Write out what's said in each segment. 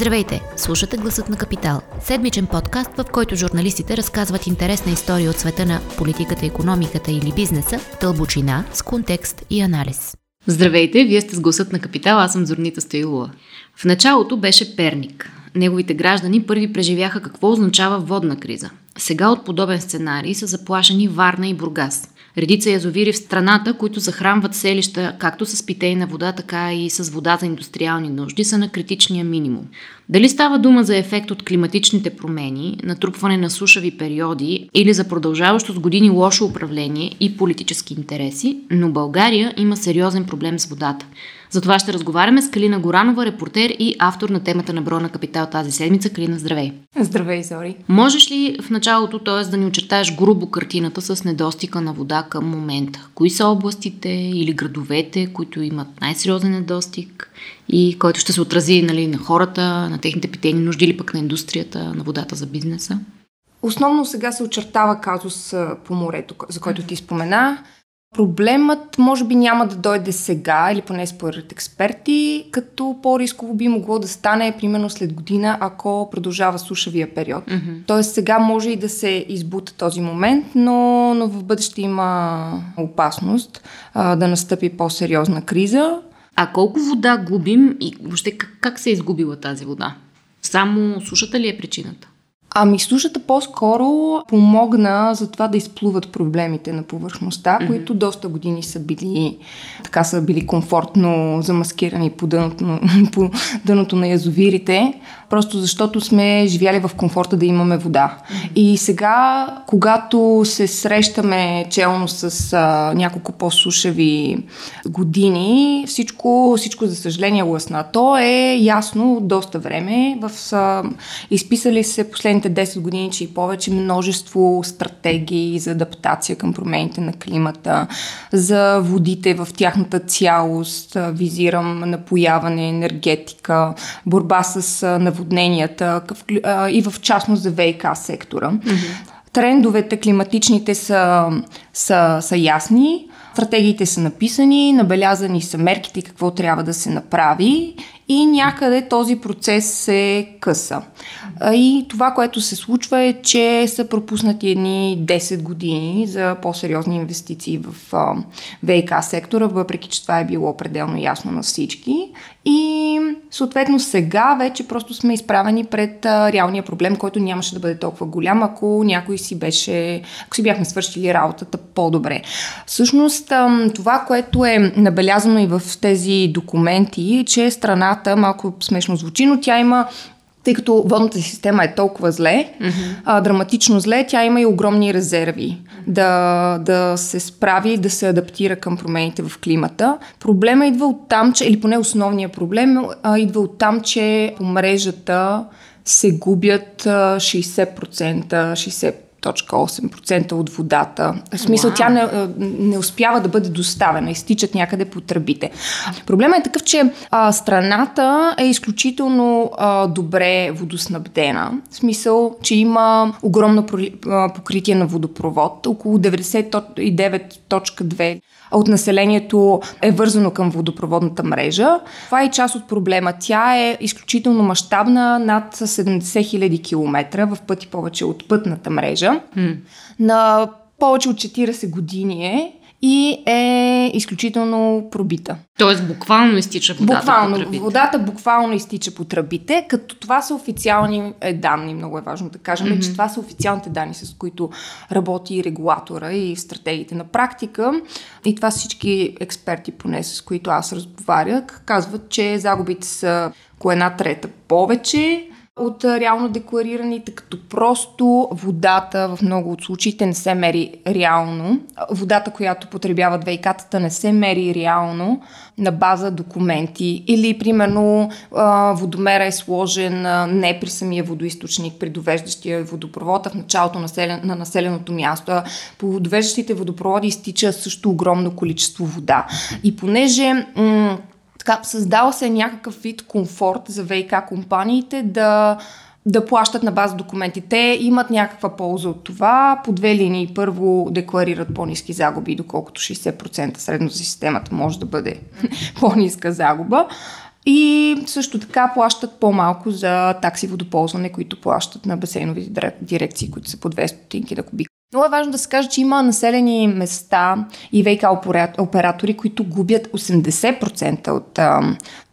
Здравейте! Слушате Гласът на Капитал. Седмичен подкаст, в който журналистите разказват интересна история от света на политиката, економиката или бизнеса, дълбочина, с контекст и анализ. Здравейте, вие сте с Гласът на Капитал, аз съм Зорнита Стоилова. В началото беше Перник. Неговите граждани първи преживяха какво означава водна криза. Сега от подобен сценарий са заплашени Варна и Бургас – редица язовири в страната, които захранват селища както с питейна вода, така и с вода за индустриални нужди, са на критичния минимум. Дали става дума за ефект от климатичните промени, натрупване на сушави периоди или за продължаващо с години лошо управление и политически интереси, но България има сериозен проблем с водата. За това ще разговаряме с Калина Горанова, репортер и автор на темата на Броя на Капитал тази седмица. Калина, здравей! Здравей, Зори! Можеш ли в началото, т.е. да ни очертаеш грубо картината с недостига на вода към момента? Кои са областите или градовете, които имат най-сериозен недостиг и който ще се отрази нали, на хората, на техните питейни нужди или пък на индустрията, на водата за бизнеса? Основно сега се очертава казус по морето, за който ти спомена. Проблемът може би няма да дойде сега, или поне според експерти, като по-рисково би могло да стане примерно след година, ако продължава сушавия период. Mm-hmm. Тоест сега може и да се избута този момент, но, но в бъдеще има опасност а, да настъпи по-сериозна криза. А колко вода губим и въобще как, как се е изгубила тази вода? Само сушата ли е причината? Ами слушата по-скоро помогна за това да изплуват проблемите на повърхността, mm-hmm. които доста години са били така са били комфортно замаскирани по дъното, по дъното на язовирите, просто защото сме живяли в комфорта да имаме вода. Mm-hmm. И сега, когато се срещаме челно с а, няколко по-сушеви години, всичко, всичко за съжаление лъсна. То е ясно доста време. В, а, изписали се последните последните 10 години, че и повече множество стратегии за адаптация към промените на климата, за водите в тяхната цялост, визирам напояване, енергетика, борба с наводненията и в частност за ВИК сектора. Mm-hmm. Трендовете климатичните са, са, са ясни, стратегиите са написани, набелязани са мерките какво трябва да се направи и някъде този процес се къса. И това, което се случва е, че са пропуснати едни 10 години за по-сериозни инвестиции в ВИК сектора, въпреки че това е било пределно ясно на всички. И съответно сега вече просто сме изправени пред реалния проблем, който нямаше да бъде толкова голям, ако някой си беше, ако си бяхме свършили работата по-добре. Всъщност това, което е набелязано и в тези документи, е, че страната, малко смешно звучи, но тя има тъй като водната система е толкова зле, mm-hmm. а, драматично зле, тя има и огромни резерви да, да се справи, да се адаптира към промените в климата. Проблема идва от там, че, или поне основният проблем а, идва от там, че по мрежата се губят а, 60%, 60 8% от водата. В смисъл, wow. тя не, не успява да бъде доставена, изтичат някъде по тръбите. Проблема е такъв, че а, страната е изключително а, добре водоснабдена. В смисъл, че има огромно покритие на водопровод, около 99.2 от населението е вързано към водопроводната мрежа. Това е част от проблема. Тя е изключително мащабна, над 70 000 км, в пъти повече от пътната мрежа. Mm. На повече от 40 години е и е изключително пробита. Тоест буквално изтича водата буквално, по тръбите. Водата буквално изтича по тръбите, като това са официални е, данни, много е важно да кажем, mm-hmm. че това са официалните данни, с които работи регулатора и стратегиите на практика. И това всички експерти, поне с които аз разговарях, казват, че загубите са ко една трета повече, от реално декларираните, като просто водата в много от случаите не се мери реално. Водата, която потребяват вейкатата, не се мери реално на база документи. Или, примерно, водомера е сложен не при самия водоисточник, при довеждащия водопровод, в началото на населеното място. По довеждащите водопроводи изтича също огромно количество вода. И понеже м- така, създал се някакъв вид комфорт за ВИК компаниите да да плащат на база документи. Те имат някаква полза от това. По две линии първо декларират по-низки загуби, доколкото 60% средно за системата може да бъде по-ниска загуба. И също така плащат по-малко за такси водоползване, които плащат на басейновите дирекции, които са по 200 стотинки на кубик. Много е важно да се каже, че има населени места и ВК оператори, които губят 80% от,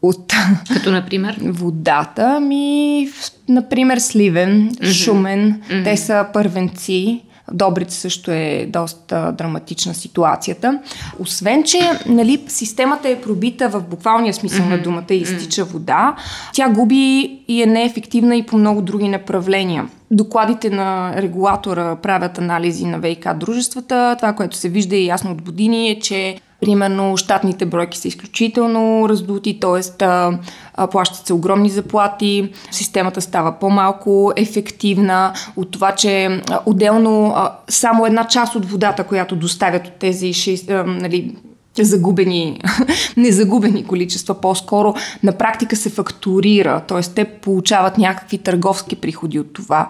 от Като, например? водата. Ми, например, Сливен, mm-hmm. Шумен, mm-hmm. те са първенци Добрица също е доста драматична ситуацията. Освен, че нали, системата е пробита в буквалния смисъл mm-hmm. на думата и изтича вода, тя губи и е неефективна и по много други направления. Докладите на регулатора правят анализи на ВИК дружествата. Това, което се вижда и ясно от години е, че Примерно, щатните бройки са изключително раздути, т.е. плащат се огромни заплати, системата става по-малко ефективна от това, че отделно само една част от водата, която доставят от тези 6, нали, загубени, незагубени количества, по-скоро на практика се фактурира, т.е. те получават някакви търговски приходи от това.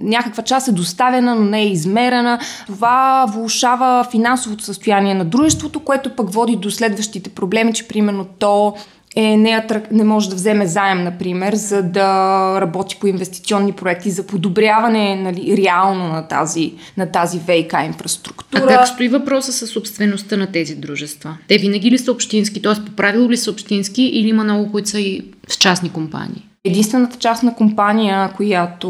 Някаква част е доставена, но не е измерена. Това влушава финансовото състояние на дружеството, което пък води до следващите проблеми, че примерно то е не, не може да вземе заем, например, за да работи по инвестиционни проекти за подобряване нали, реално на тази, на тази ВИК инфраструктура. А как стои въпроса с собствеността на тези дружества? Те винаги ли са общински, т.е. по правило ли са общински или има много, които са и с частни компании? Единствената частна компания, която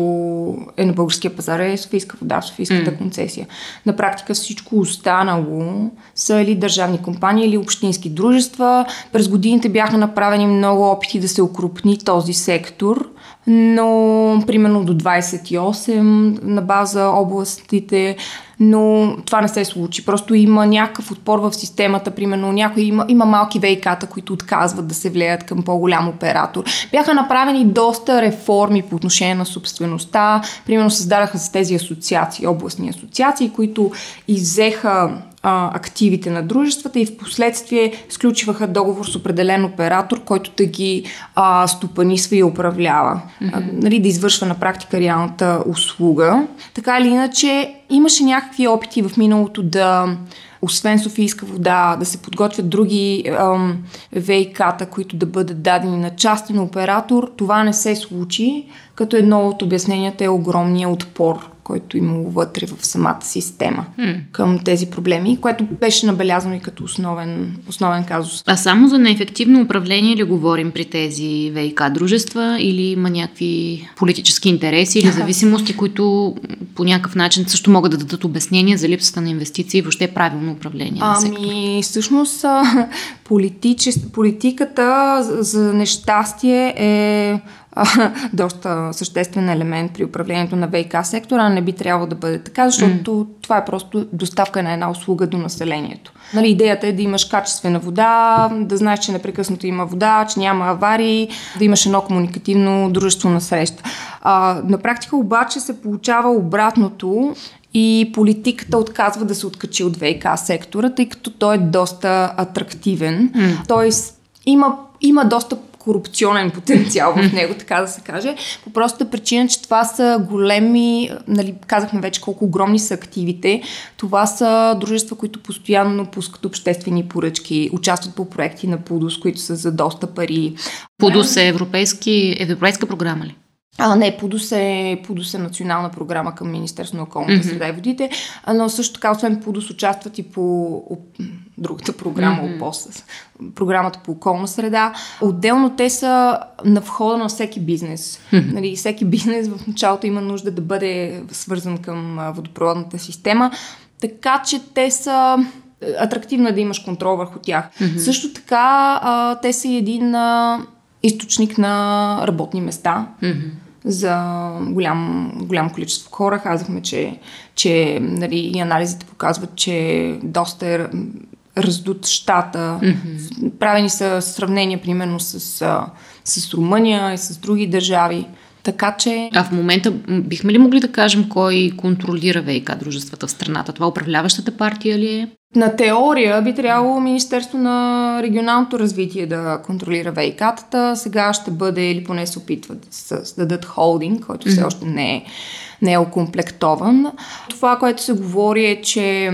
е на българския пазар е Софийска вода, Софийската mm. концесия. На практика всичко останало са или държавни компании, или общински дружества. През годините бяха направени много опити да се укрупни този сектор, но примерно до 28 на база областите но това не се случи. Просто има някакъв отпор в системата, примерно някои има, има малки вейката, които отказват да се влеят към по-голям оператор. Бяха направени доста реформи по отношение на собствеността. Примерно създадаха се тези асоциации, областни асоциации, които иззеха а, активите на дружествата и в последствие сключваха договор с определен оператор, който да ги а, стопанисва и управлява. Mm-hmm. А, нали, да извършва на практика реалната услуга. Така или иначе, имаше някакви опити в миналото да освен Софийска вода, да се подготвят други ам, ВИК-та, които да бъдат дадени на частен оператор. Това не се случи, като едно от обясненията е огромния отпор който имало вътре в самата система mm. към тези проблеми, което беше набелязано и като основен, основен казус. А само за неефективно управление ли говорим при тези ВИК дружества или има някакви политически интереси или зависимости, които по някакъв начин също могат да дадат обяснение за липсата на инвестиции и въобще правилно управление на сектора? Ами, всъщност политичес... политиката за нещастие е доста съществен елемент при управлението на ВИК сектора. Не би трябвало да бъде така, защото mm. това е просто доставка на една услуга до населението. Нали, идеята е да имаш качествена вода, да знаеш, че непрекъснато има вода, че няма аварии, да имаш едно комуникативно дружество на среща. А, на практика обаче се получава обратното и политиката отказва да се откачи от ВИК сектора, тъй като той е доста атрактивен. Mm. Тоест, има, има доста корупционен потенциал в него, така да се каже, по простата причина, че това са големи, нали, казахме вече колко огромни са активите, това са дружества, които постоянно пускат обществени поръчки, участват по проекти на ПУДОС, които са за доста пари. ПУДОС е европейски, европейска програма ли? А, не, ПУДОС е, ПУДОС е национална програма към Министерство на околната mm-hmm. среда и водите, но също така, освен ПУДОС, участват и по другата програма, mm-hmm. ОПОС, програмата по околна среда. Отделно те са на входа на всеки бизнес. Mm-hmm. Нали, всеки бизнес в началото има нужда да бъде свързан към водопроводната система, така че те са атрактивно да имаш контрол върху тях. Mm-hmm. Също така, а, те са един а, източник на работни места. Mm-hmm за голям, голям количество хора. Казахме, че, че нали, и анализите показват, че доста е раздут щата. Mm-hmm. Правени са сравнения, примерно, с, с Румъния и с други държави. Така че... А в момента бихме ли могли да кажем кой контролира ВИК дружествата в страната? Това управляващата партия ли е? На теория би трябвало Министерство на регионалното развитие да контролира ВИК-тата. Сега ще бъде, или поне се опитват да създадат холдинг, който все още не е, не е окомплектован. Това, което се говори е, че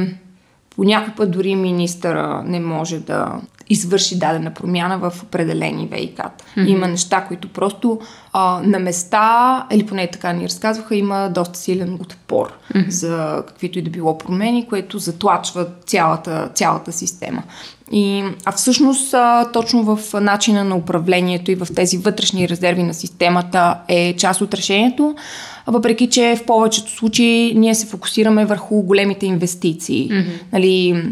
по път дори министъра не може да извърши дадена промяна в определени ВИК-та. Mm-hmm. Има неща, които просто а, на места, или поне така ни разказваха, има доста силен отпор mm-hmm. за каквито и да било промени, което затлачва цялата, цялата система. И, а всъщност а, точно в начина на управлението и в тези вътрешни резерви на системата е част от решението, въпреки че в повечето случаи ние се фокусираме върху големите инвестиции. Mm-hmm. Нали,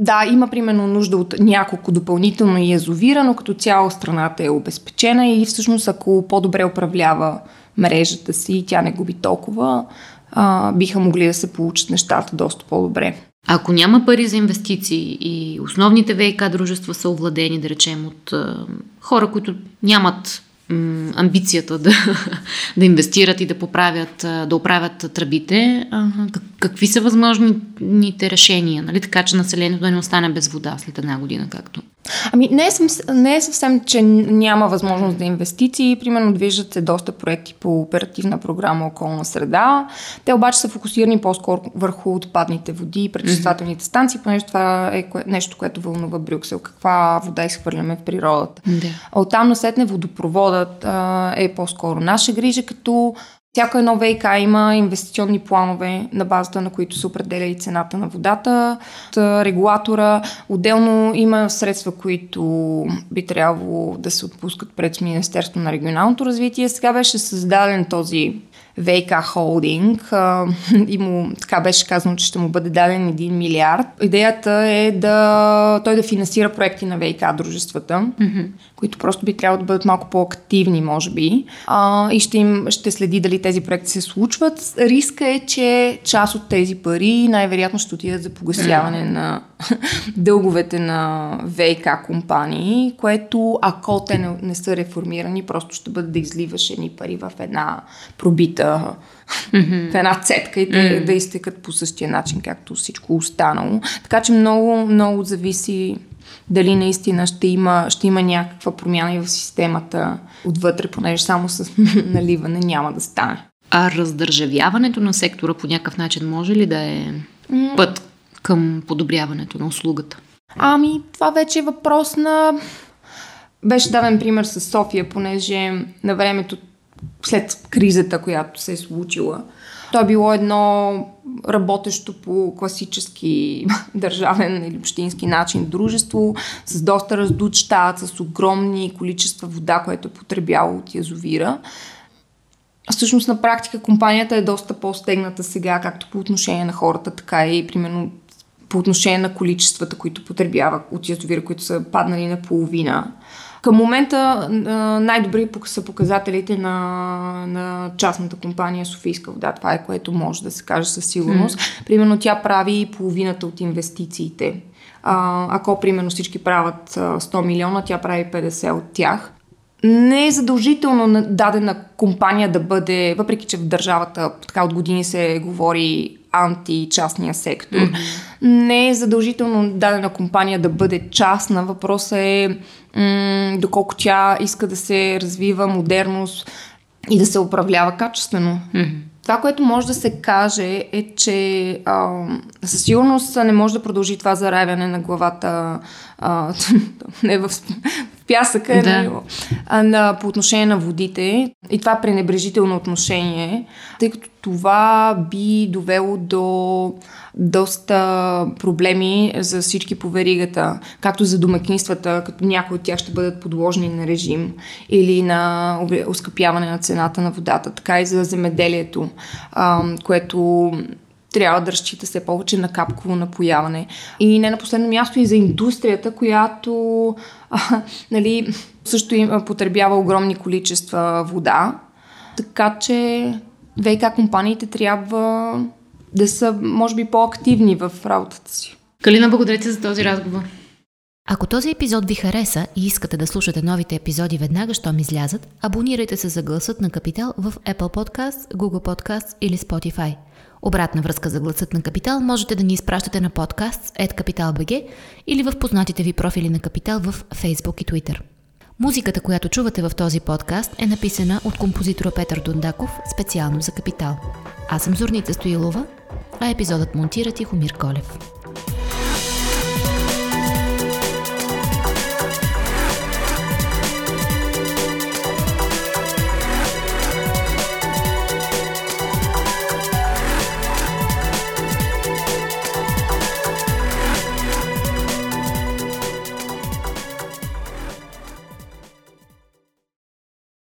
да, има примерно нужда от няколко допълнително язовира, но като цяло страната е обезпечена и всъщност ако по-добре управлява мрежата си, тя не губи толкова, а, биха могли да се получат нещата доста по-добре. Ако няма пари за инвестиции и основните ВИК дружества са овладени, да речем, от а, хора, които нямат м- амбицията да, да инвестират и да поправят, да оправят тръбите, а, как, какви са възможните решения, нали? така че населението да не остане без вода след една година, както Ами не е, съвсем, не е съвсем, че няма възможност за инвестиции. Примерно движат се доста проекти по оперативна програма Околна среда. Те обаче са фокусирани по-скоро върху отпадните води и пречиствателните станции, понеже това е нещо, което вълнува Брюксел. Каква вода изхвърляме в природата. Да. А оттам насетне водопроводът а, е по-скоро наша грижа, като Всяко едно ВИК има инвестиционни планове, на базата на които се определя и цената на водата, регулатора. Отделно има средства, които би трябвало да се отпускат пред Министерство на регионалното развитие. Сега беше създаден този ВК холдинг и му така беше казано, че ще му бъде даден 1 милиард. Идеята е да той да финансира проекти на ВК дружествата, mm-hmm. които просто би трябвало да бъдат малко по-активни, може би. А, и ще им ще следи дали тези проекти се случват. Риска е, че част от тези пари най-вероятно ще отидат за погасяване mm-hmm. на дълговете на ВК компании, което ако те не, не са реформирани, просто ще бъде да изливаш едни пари в една пробита mm-hmm. в една цетка и да, mm-hmm. да изтекат по същия начин, както всичко останало. Така че много, много зависи дали наистина ще има, ще има някаква промяна и в системата отвътре, понеже само с наливане няма да стане. А раздържавяването на сектора по някакъв начин може ли да е път към подобряването на услугата? Ами, това вече е въпрос на... Беше даден пример с София, понеже на времето след кризата, която се е случила, то е било едно работещо по класически държавен или общински начин дружество, с доста раздут щат, с огромни количества вода, което е потребяло от язовира. Всъщност на практика компанията е доста по-стегната сега, както по отношение на хората, така и примерно по отношение на количествата, които потребява от язовира, които са паднали на половина. Към момента най-добри са показателите на, на частната компания Софийска вода. Това е което може да се каже със сигурност. Mm. Примерно тя прави половината от инвестициите. А, ако примерно всички правят 100 милиона, тя прави 50 от тях. Не е задължително на дадена компания да бъде, въпреки че в държавата така от години се говори античастния сектор. Mm-hmm. Не е задължително дадена компания да бъде частна. Въпросът е м- доколко тя иска да се развива модерност и да се управлява качествено. Mm-hmm. Това, което може да се каже е, че а, със сигурност не може да продължи това заравяне на главата а, не в, в пясъка, да. не, а на, по отношение на водите. И това пренебрежително отношение, тъй като това би довело до доста проблеми за всички по веригата, както за домакинствата, като някои от тях ще бъдат подложени на режим или на оскъпяване на цената на водата, така и за земеделието, което трябва да разчита все повече на капково напояване. И не на последно място и за индустрията, която а, нали, също им потребява огромни количества вода. Така че ВК компаниите трябва да са, може би, по-активни в работата си. Калина, благодаря ти за този разговор. Ако този епизод ви хареса и искате да слушате новите епизоди веднага, щом излязат, абонирайте се за гласът на Капитал в Apple Podcast, Google Podcast или Spotify. Обратна връзка за гласът на Капитал можете да ни изпращате на подкаст Capital.bg или в познатите ви профили на Капитал в Facebook и Twitter. Музиката, която чувате в този подкаст е написана от композитора Петър Дундаков специално за Капитал. Аз съм Зорница Стоилова, а епизодът монтира Тихомир Колев.